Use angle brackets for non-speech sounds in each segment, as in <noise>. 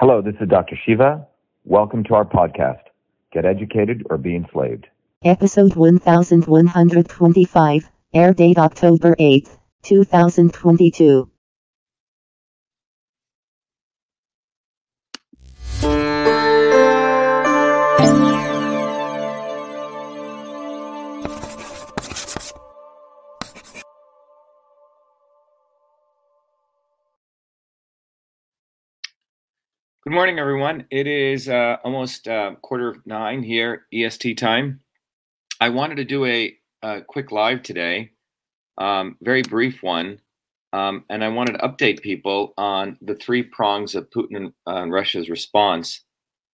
Hello, this is Dr. Shiva. Welcome to our podcast, Get Educated or Be Enslaved. Episode 1125, air date October 8, 2022. Good morning, everyone. It is uh, almost uh, quarter of nine here, EST time. I wanted to do a, a quick live today, um, very brief one, um, and I wanted to update people on the three prongs of Putin and, uh, and Russia's response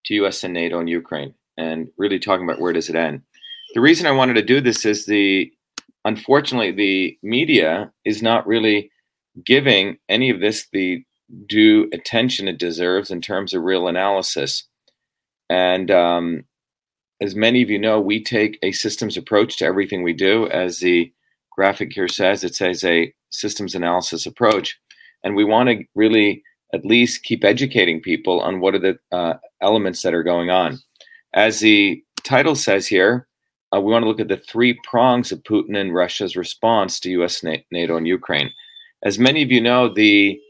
to U.S. and NATO and Ukraine, and really talking about where does it end. The reason I wanted to do this is the unfortunately the media is not really giving any of this the due attention it deserves in terms of real analysis. And um, as many of you know, we take a systems approach to everything we do. As the graphic here says, it says a systems analysis approach. And we want to really at least keep educating people on what are the uh, elements that are going on. As the title says here, uh, we want to look at the three prongs of Putin and Russia's response to US, NATO, and Ukraine. As many of you know, the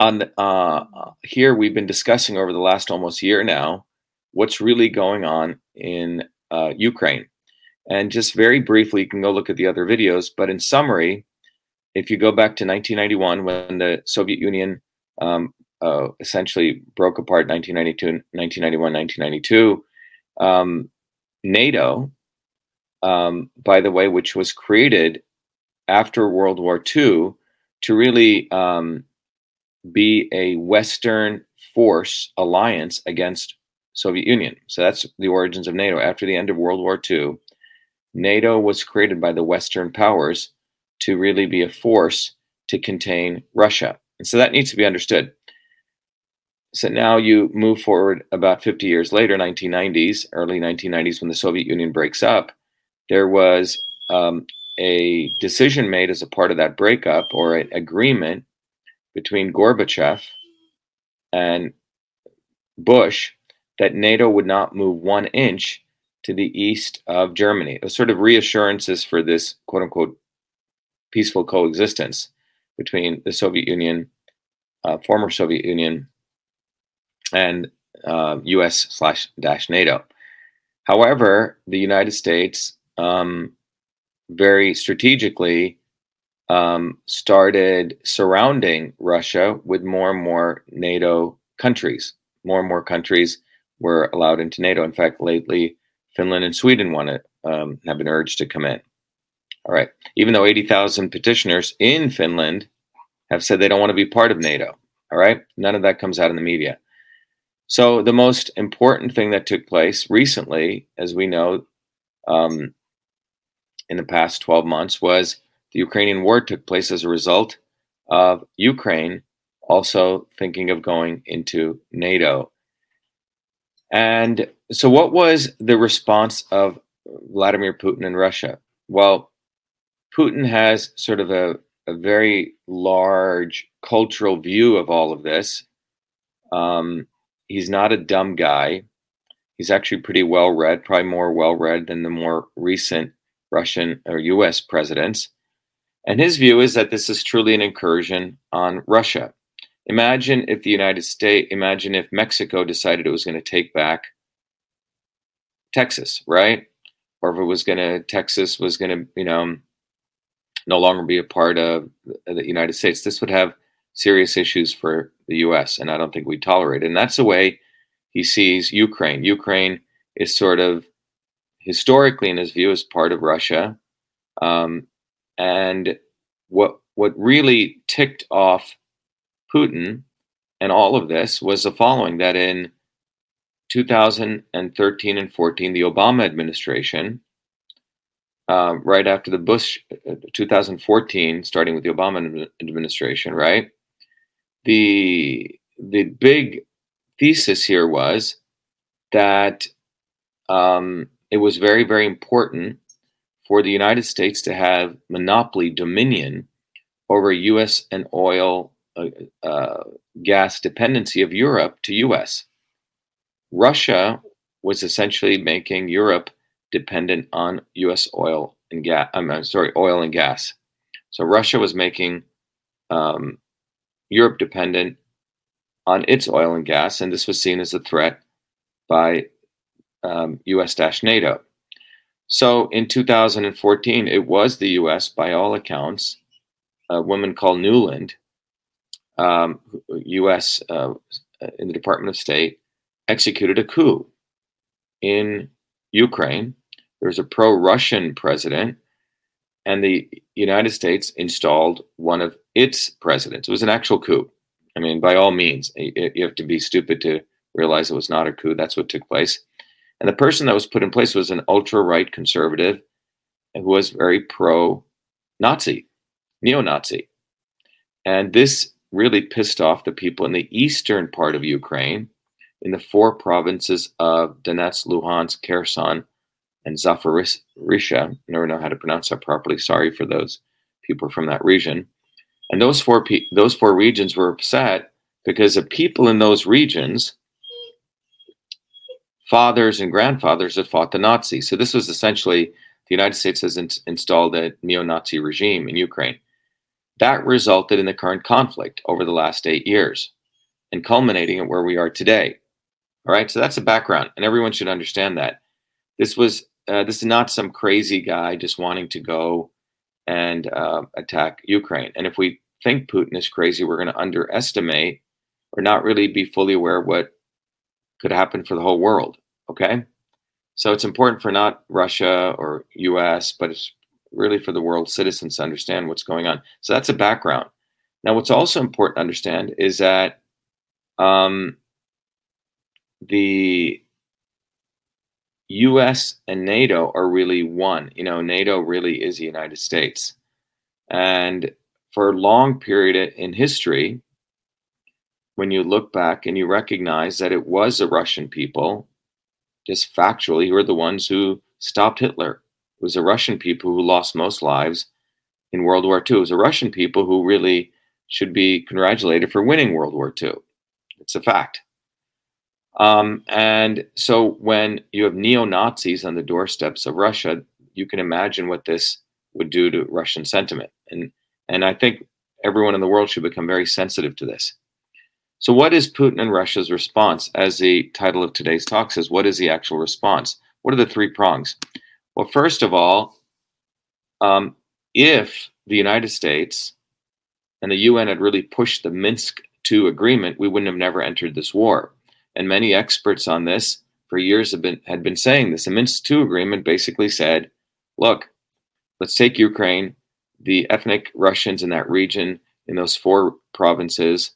on uh, here we've been discussing over the last almost year now what's really going on in uh, Ukraine. And just very briefly, you can go look at the other videos. But in summary, if you go back to 1991, when the Soviet Union um, uh, essentially broke apart 1992, 1991, 1992, um, NATO, um, by the way, which was created after World War II to really um, be a Western force alliance against Soviet Union. So that's the origins of NATO. After the end of World War II, NATO was created by the Western powers to really be a force to contain Russia. And so that needs to be understood. So now you move forward about 50 years later, 1990s, early 1990s, when the Soviet Union breaks up, there was um, a decision made as a part of that breakup or an agreement between Gorbachev and Bush that NATO would not move one inch to the east of Germany. Was sort of reassurances for this quote unquote peaceful coexistence between the Soviet Union, uh, former Soviet Union, and uh, US slash dash NATO. However, the United States um, very strategically um, started surrounding Russia with more and more NATO countries. More and more countries were allowed into NATO. In fact, lately, Finland and Sweden want to um, have been urged to come in. All right. Even though 80,000 petitioners in Finland have said they don't want to be part of NATO. All right. None of that comes out in the media. So, the most important thing that took place recently, as we know, um, in the past 12 months, was the Ukrainian war took place as a result of Ukraine also thinking of going into NATO. And so, what was the response of Vladimir Putin and Russia? Well, Putin has sort of a, a very large cultural view of all of this. Um, he's not a dumb guy. He's actually pretty well read, probably more well read than the more recent Russian or US presidents. And his view is that this is truly an incursion on Russia. Imagine if the United States, imagine if Mexico decided it was going to take back Texas, right? Or if it was going to, Texas was going to, you know, no longer be a part of the United States. This would have serious issues for the US, and I don't think we tolerate it. And that's the way he sees Ukraine. Ukraine is sort of historically, in his view, is part of Russia. Um, and what what really ticked off Putin and all of this was the following that in 2013 and 14, the Obama administration, uh, right after the Bush uh, 2014, starting with the Obama administration, right? The the big thesis here was that um, it was very very important for the United States to have monopoly dominion over U.S. and oil uh, uh, gas dependency of Europe to US. Russia was essentially making Europe dependent on US oil and gas. I'm sorry, oil and gas. So Russia was making um, Europe dependent on its oil and gas, and this was seen as a threat by um, US NATO. So in 2014, it was the US, by all accounts, a woman called Nuland, um, US uh, in the Department of State, executed a coup in Ukraine. There was a pro Russian president, and the United States installed one of its presidents. It was an actual coup. I mean, by all means, you have to be stupid to realize it was not a coup. That's what took place. And the person that was put in place was an ultra right conservative who was very pro Nazi, neo Nazi. And this really pissed off the people in the eastern part of Ukraine, in the four provinces of Donetsk, Luhansk, Kherson, and Zaporizhia. I never know how to pronounce that properly. Sorry for those people from that region. And those four pe- those four regions were upset because the people in those regions, fathers and grandfathers, had fought the Nazis. So this was essentially the United States has in- installed a neo-Nazi regime in Ukraine. That resulted in the current conflict over the last eight years, and culminating at where we are today. All right, so that's the background, and everyone should understand that. This was uh, this is not some crazy guy just wanting to go and uh, attack Ukraine. And if we think Putin is crazy, we're going to underestimate or not really be fully aware what could happen for the whole world. Okay, so it's important for not Russia or U.S., but it's really for the world citizens to understand what's going on. So that's a background. Now, what's also important to understand is that um, the US and NATO are really one. You know, NATO really is the United States. And for a long period in history, when you look back and you recognize that it was the Russian people, just factually, who are the ones who stopped Hitler. It was the Russian people who lost most lives in World War II. It was the Russian people who really should be congratulated for winning World War II. It's a fact. Um, and so when you have neo Nazis on the doorsteps of Russia, you can imagine what this would do to Russian sentiment. And, and I think everyone in the world should become very sensitive to this. So, what is Putin and Russia's response? As the title of today's talk says, what is the actual response? What are the three prongs? Well, first of all, um, if the United States and the UN had really pushed the Minsk II agreement, we wouldn't have never entered this war. And many experts on this for years have been had been saying this. The Minsk II agreement basically said, look, let's take Ukraine, the ethnic Russians in that region, in those four provinces,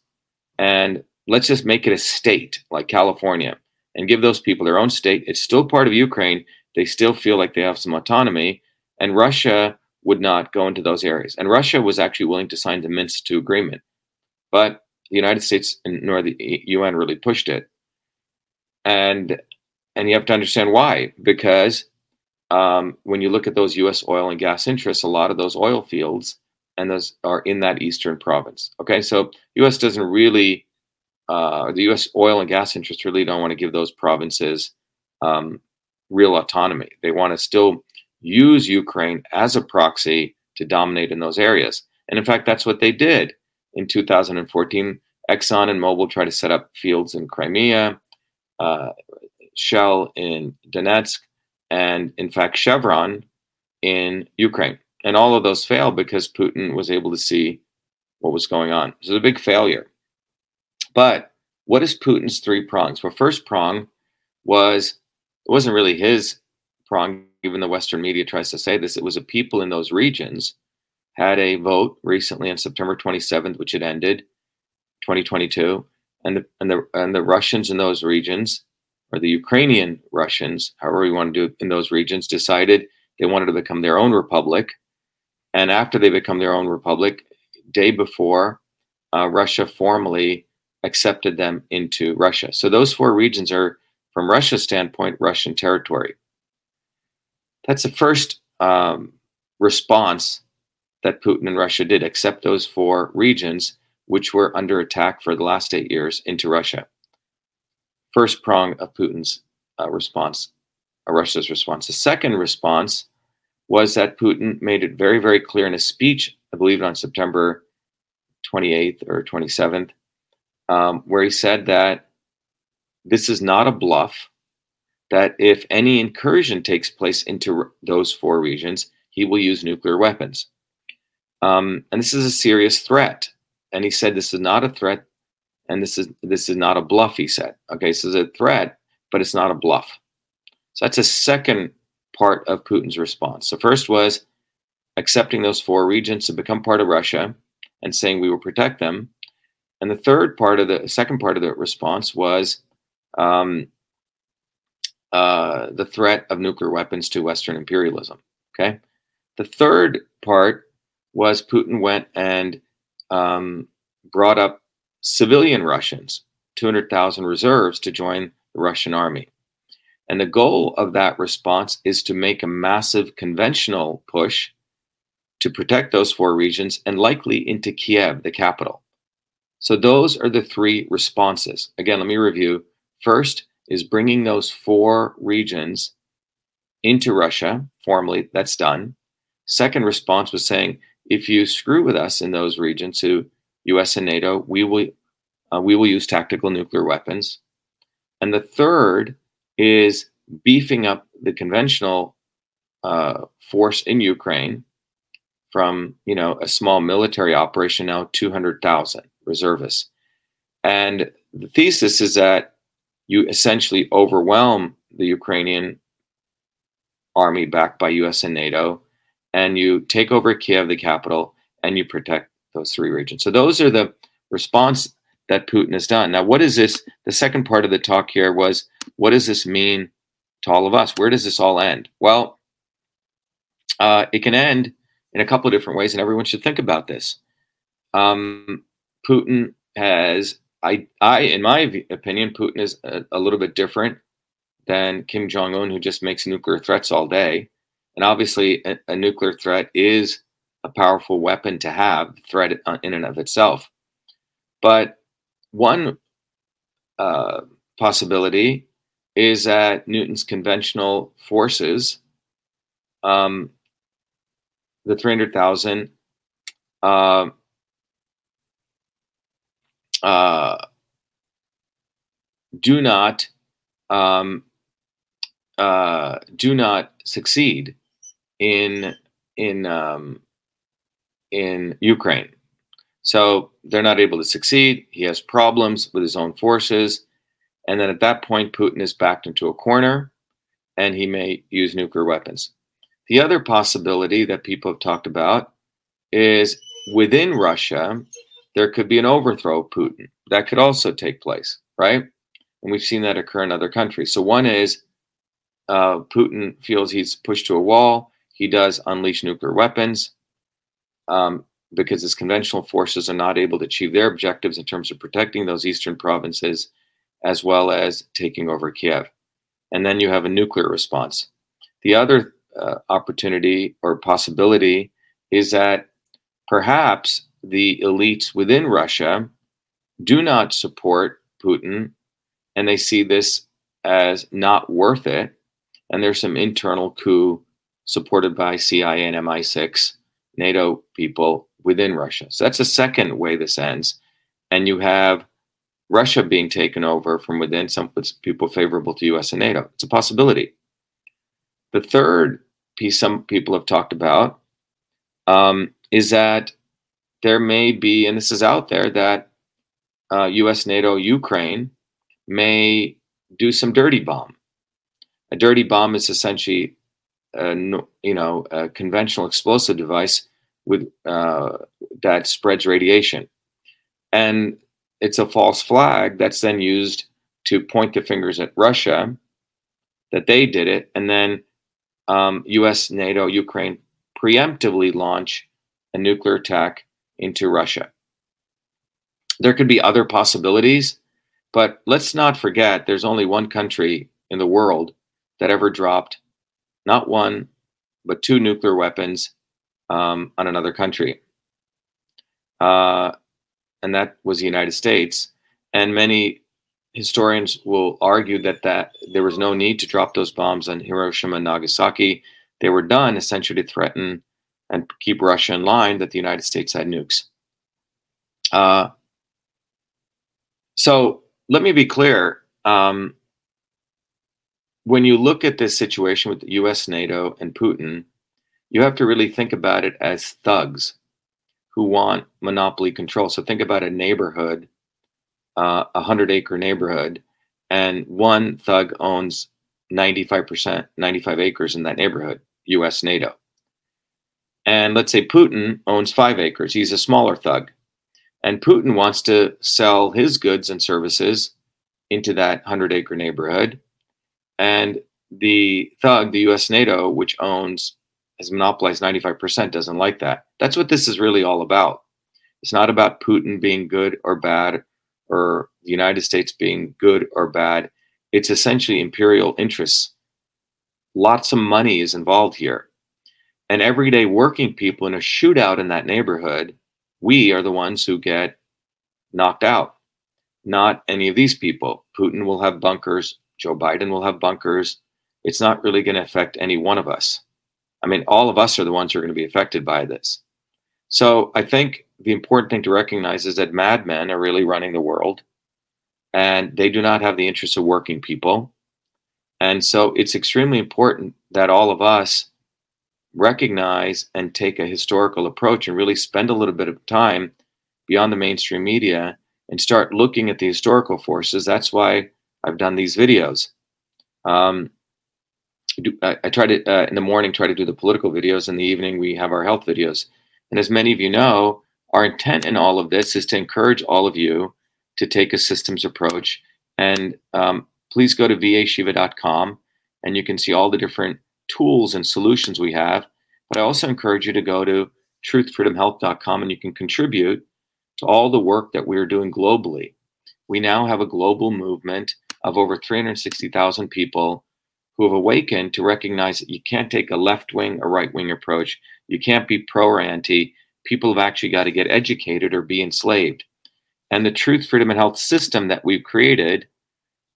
and let's just make it a state like California and give those people their own state. It's still part of Ukraine they still feel like they have some autonomy. And Russia would not go into those areas. And Russia was actually willing to sign the Minsk II agreement. But the United States and nor the UN really pushed it. And and you have to understand why. Because um, when you look at those U.S. oil and gas interests, a lot of those oil fields and those are in that eastern province. Okay, so U.S. doesn't really, uh, the U.S. oil and gas interests really don't want to give those provinces um, real autonomy. They want to still use Ukraine as a proxy to dominate in those areas. And in fact, that's what they did in 2014. Exxon and Mobil tried to set up fields in Crimea, uh, Shell in Donetsk, and in fact, Chevron in Ukraine. And all of those failed because Putin was able to see what was going on. So it was a big failure. But what is Putin's three prongs? Well, first prong was it wasn't really his prong, even the Western media tries to say this. It was the people in those regions had a vote recently on September 27th, which had ended 2022, and the and the and the Russians in those regions, or the Ukrainian Russians, however you want to do it in those regions, decided they wanted to become their own republic. And after they become their own republic, day before, uh, Russia formally accepted them into Russia. So those four regions are from Russia's standpoint, Russian territory. That's the first um, response that Putin and Russia did, accept those four regions which were under attack for the last eight years, into Russia. First prong of Putin's uh, response, uh, Russia's response. The second response was that Putin made it very, very clear in a speech, I believe on September 28th or 27th, um, where he said that this is not a bluff, that if any incursion takes place into those four regions, he will use nuclear weapons. Um, and this is a serious threat. And he said this is not a threat, and this is this is not a bluff. He said, okay, this is a threat, but it's not a bluff. So that's a second part of Putin's response. So first was accepting those four regions to become part of Russia and saying we will protect them. And the third part of the second part of the response was um, uh, the threat of nuclear weapons to Western imperialism. Okay. The third part was Putin went and um, brought up civilian Russians, 200,000 reserves to join the Russian army. And the goal of that response is to make a massive conventional push to protect those four regions and likely into Kiev, the capital. So those are the three responses. Again, let me review. First is bringing those four regions into Russia formally. That's done. Second response was saying, if you screw with us in those regions to U.S. and NATO, we will uh, we will use tactical nuclear weapons. And the third is beefing up the conventional uh, force in Ukraine from you know a small military operation now 200,000 reservists. And the thesis is that you essentially overwhelm the Ukrainian army backed by US and NATO and you take over Kiev the capital and you protect those three regions. So those are the response that Putin has done. Now what is this the second part of the talk here was what does this mean to all of us? Where does this all end? Well, uh, it can end in a couple of different ways, and everyone should think about this. Um, Putin has, I, I, in my opinion, Putin is a, a little bit different than Kim Jong Un, who just makes nuclear threats all day. And obviously, a, a nuclear threat is a powerful weapon to have, threat in and of itself. But one uh, possibility is that Putin's conventional forces um, the 300,000 uh, uh, do not um, uh, do not succeed in in um, in Ukraine. So they're not able to succeed. He has problems with his own forces, and then at that point, Putin is backed into a corner, and he may use nuclear weapons. The other possibility that people have talked about is within Russia, there could be an overthrow of Putin. That could also take place, right? And we've seen that occur in other countries. So one is uh, Putin feels he's pushed to a wall. He does unleash nuclear weapons um, because his conventional forces are not able to achieve their objectives in terms of protecting those eastern provinces as well as taking over Kiev. And then you have a nuclear response. The other uh, opportunity or possibility is that perhaps the elites within Russia do not support Putin and they see this as not worth it. And there's some internal coup supported by CIA and MI6, NATO people within Russia. So that's the second way this ends. And you have Russia being taken over from within, some people favorable to US and NATO. It's a possibility. The third piece some people have talked about um, is that there may be, and this is out there, that uh, US, NATO, Ukraine may do some dirty bomb. A dirty bomb is essentially, a, you know, a conventional explosive device with uh, that spreads radiation, and it's a false flag that's then used to point the fingers at Russia that they did it, and then um, US, NATO, Ukraine preemptively launch a nuclear attack into Russia. There could be other possibilities, but let's not forget there's only one country in the world that ever dropped not one, but two nuclear weapons um, on another country. Uh, and that was the United States. And many historians will argue that that there was no need to drop those bombs on Hiroshima and Nagasaki. They were done essentially to threaten and keep Russia in line that the United States had nukes. Uh, so let me be clear. Um, when you look at this situation with the US, NATO, and Putin, you have to really think about it as thugs who want monopoly control. So think about a neighborhood, uh, a hundred acre neighborhood, and one thug owns 95%, 95 acres in that neighborhood, US, NATO. And let's say Putin owns five acres. He's a smaller thug. And Putin wants to sell his goods and services into that 100 acre neighborhood. And the thug, the US NATO, which owns, has monopolized 95%, doesn't like that. That's what this is really all about. It's not about Putin being good or bad or the United States being good or bad. It's essentially imperial interests. Lots of money is involved here. And everyday working people in a shootout in that neighborhood we are the ones who get knocked out, not any of these people. Putin will have bunkers, Joe Biden will have bunkers. It's not really going to affect any one of us. I mean, all of us are the ones who are going to be affected by this. So I think the important thing to recognize is that madmen are really running the world and they do not have the interests of working people. And so it's extremely important that all of us recognize and take a historical approach and really spend a little bit of time beyond the mainstream media and start looking at the historical forces. That's why I've done these videos. Um, I, I, try to uh, in the morning try to do the political videos. In the evening, we have our health videos. And as many of you know, our intent in all of this is to encourage all of you to take a systems approach. And um, please go to vashiva.com and you can see all the different tools and solutions we have. But I also encourage you to go to truthfreedomhealth.com and you can contribute to all the work that we're doing globally. We now have a global movement of over 360,000 people who have awakened to recognize that you can't take a left wing or right wing approach. You can't be pro or anti. People have actually got to get educated or be enslaved. And the truth, freedom, and health system that we've created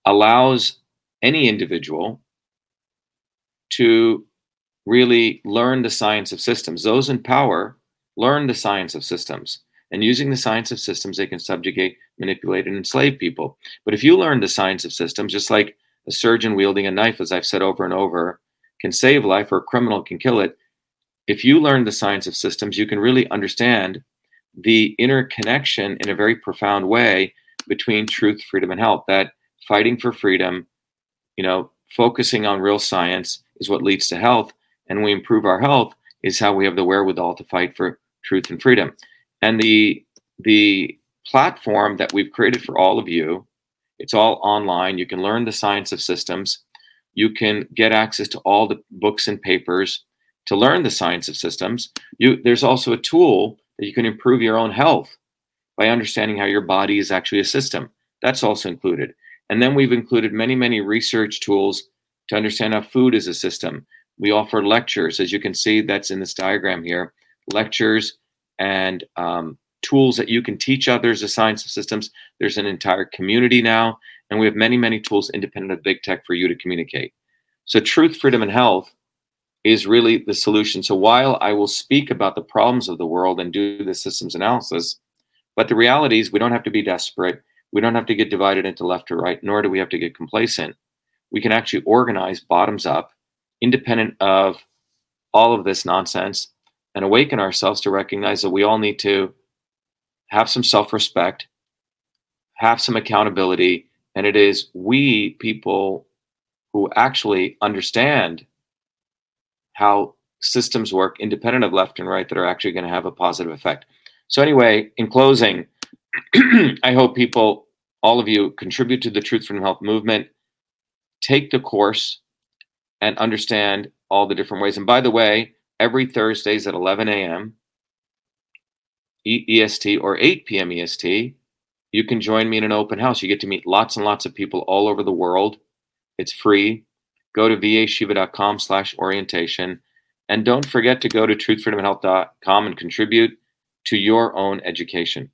allows any individual to really learn the science of systems. Those in power learn the science of systems. And using the science of systems, they can subjugate, manipulate, and enslave people. But if you learn the science of systems, just like a surgeon wielding a knife, as I've said over and over, can save life or a criminal can kill it. If you learn the science of systems, you can really understand the interconnection in a very profound way between truth, freedom, and health. That fighting for freedom, you know, focusing on real science is what leads to health. And we improve our health is how we have the wherewithal to fight for truth and freedom. And the the platform that we've created for all of you, it's all online. You can learn the science of systems. You can get access to all the books and papers to learn the science of systems. You, there's also a tool that you can improve your own health by understanding how your body is actually a system. That's also included. And then we've included many, many research tools to understand how food is a system. We offer lectures, as you can see, that's in this diagram here, lectures and um, tools that you can teach others the science of systems. There's an entire community now, and we have many, many tools independent of big tech for you to communicate. So, truth, freedom, and health is really the solution. So, while I will speak about the problems of the world and do the systems analysis, but the reality is we don't have to be desperate. We don't have to get divided into left or right, nor do we have to get complacent we can actually organize bottoms up, independent of all of this nonsense, and awaken ourselves to recognize that we all need to have some self respect, have some accountability, and it is we people who actually understand how systems work independent of left and right that are actually going to have a positive effect. So, anyway, in closing, <clears throat> I hope people, all of you, contribute to the Truth Freedom Health movement take the course and understand all the different ways. And by the way, every Thursdays at 11 a.m. EST or 8 p.m. EST, you can join me in an open house. You get to meet lots and lots of people all over the world. It's free. Go to vashiva.com slash orientation. And don't forget to go to truthfreedomhealth.com and contribute to your own education.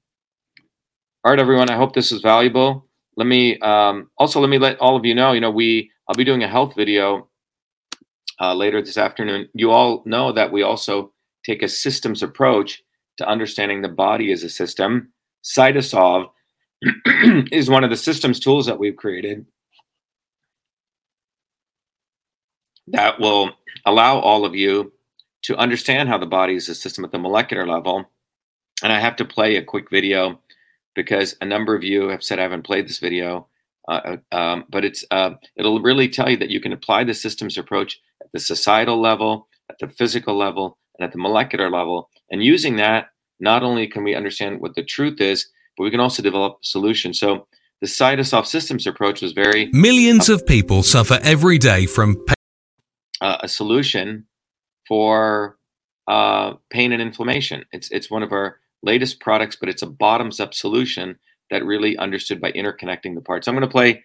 All right, everyone. I hope this is valuable. Let me um, also let me let all of you know. You know, we I'll be doing a health video uh, later this afternoon. You all know that we also take a systems approach to understanding the body as a system. Cytosolve <clears throat> is one of the systems tools that we've created that will allow all of you to understand how the body is a system at the molecular level. And I have to play a quick video because a number of you have said I haven't played this video, uh, uh um, but it's uh, it'll really tell you that you can apply the systems approach at the societal level, at the physical level, at the molecular level. And using that, not only can we understand what the truth is, but we can also develop solutions. So the Cytosolve systems approach was very millions of people suffer every day from pain. Uh, a solution for uh, pain and inflammation. It's it's one of our latest products, but it's a bottoms up solution that really understood by interconnecting the parts. I'm going to play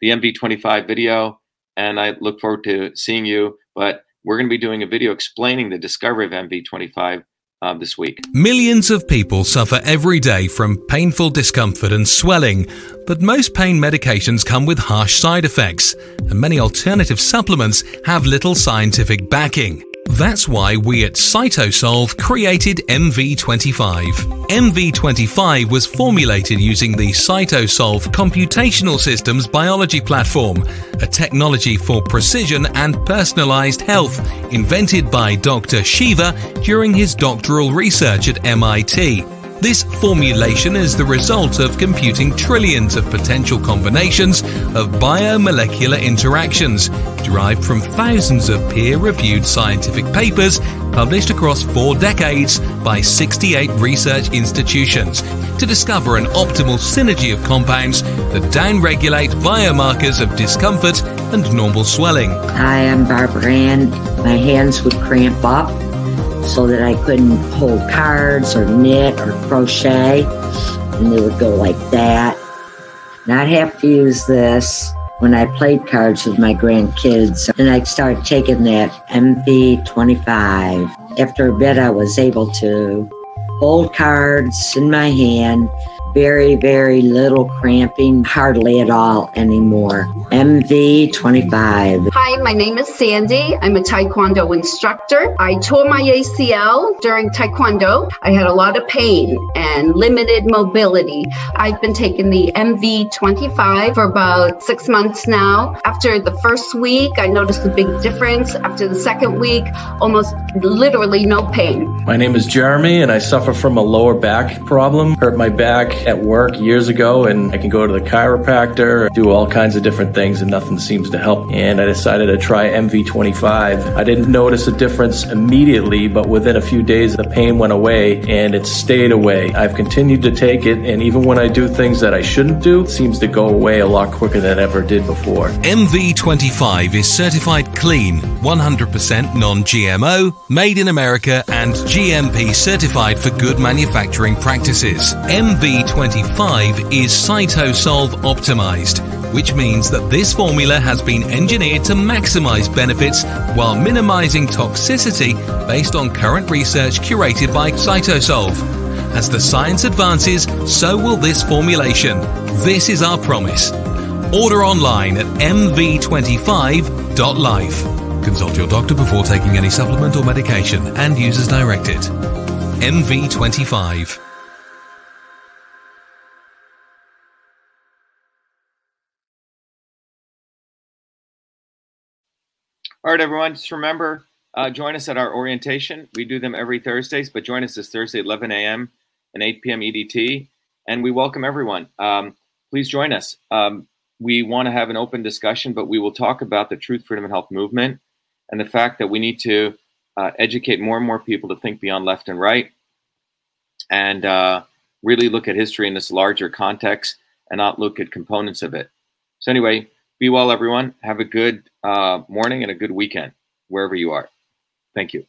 the MV25 video, and I look forward to seeing you. But we're going to be doing a video explaining the discovery of MV25 uh, this week. Millions of people suffer every day from painful discomfort and swelling, but most pain medications come with harsh side effects, and many alternative supplements have little scientific backing. That's why we at Cytosolve created MV25. MV25 was formulated using the Cytosolve Computational Systems Biology Platform, a technology for precision and personalized health invented by Dr. Shiva during his doctoral research at MIT. This formulation is the result of computing trillions of potential combinations of biomolecular interactions derived from thousands of peer reviewed scientific papers published across four decades by 68 research institutions to discover an optimal synergy of compounds that downregulate biomarkers of discomfort and normal swelling. Hi, I'm Barbara Ann. My hands would cramp up so that I couldn't hold cards or knit or crochet. And they would go like that. I'd have to use this when I played cards with my grandkids. And I started taking that MV25. After a bit, I was able to hold cards in my hand very, very little cramping, hardly at all anymore. MV25. Hi, my name is Sandy. I'm a Taekwondo instructor. I tore my ACL during Taekwondo. I had a lot of pain and limited mobility. I've been taking the MV25 for about six months now. After the first week, I noticed a big difference. After the second week, almost literally no pain. My name is Jeremy, and I suffer from a lower back problem. Hurt my back at work years ago and I can go to the chiropractor, do all kinds of different things and nothing seems to help. And I decided to try MV25. I didn't notice a difference immediately, but within a few days the pain went away and it stayed away. I've continued to take it and even when I do things that I shouldn't do, it seems to go away a lot quicker than it ever did before. MV25 is certified clean, 100% non-GMO, made in America and GMP certified for good manufacturing practices. MV25 25 is Cytosolve optimized, which means that this formula has been engineered to maximize benefits while minimizing toxicity based on current research curated by Cytosolve. As the science advances, so will this formulation. This is our promise. Order online at mv25.life. Consult your doctor before taking any supplement or medication and use as directed. MV25. All right, everyone. Just remember, uh, join us at our orientation. We do them every Thursdays, but join us this Thursday, 11 a.m. and 8 p.m. EDT. And we welcome everyone. Um, please join us. Um, we want to have an open discussion, but we will talk about the Truth, Freedom, and Health movement and the fact that we need to uh, educate more and more people to think beyond left and right and uh, really look at history in this larger context and not look at components of it. So, anyway, be well, everyone. Have a good uh, morning and a good weekend wherever you are. Thank you.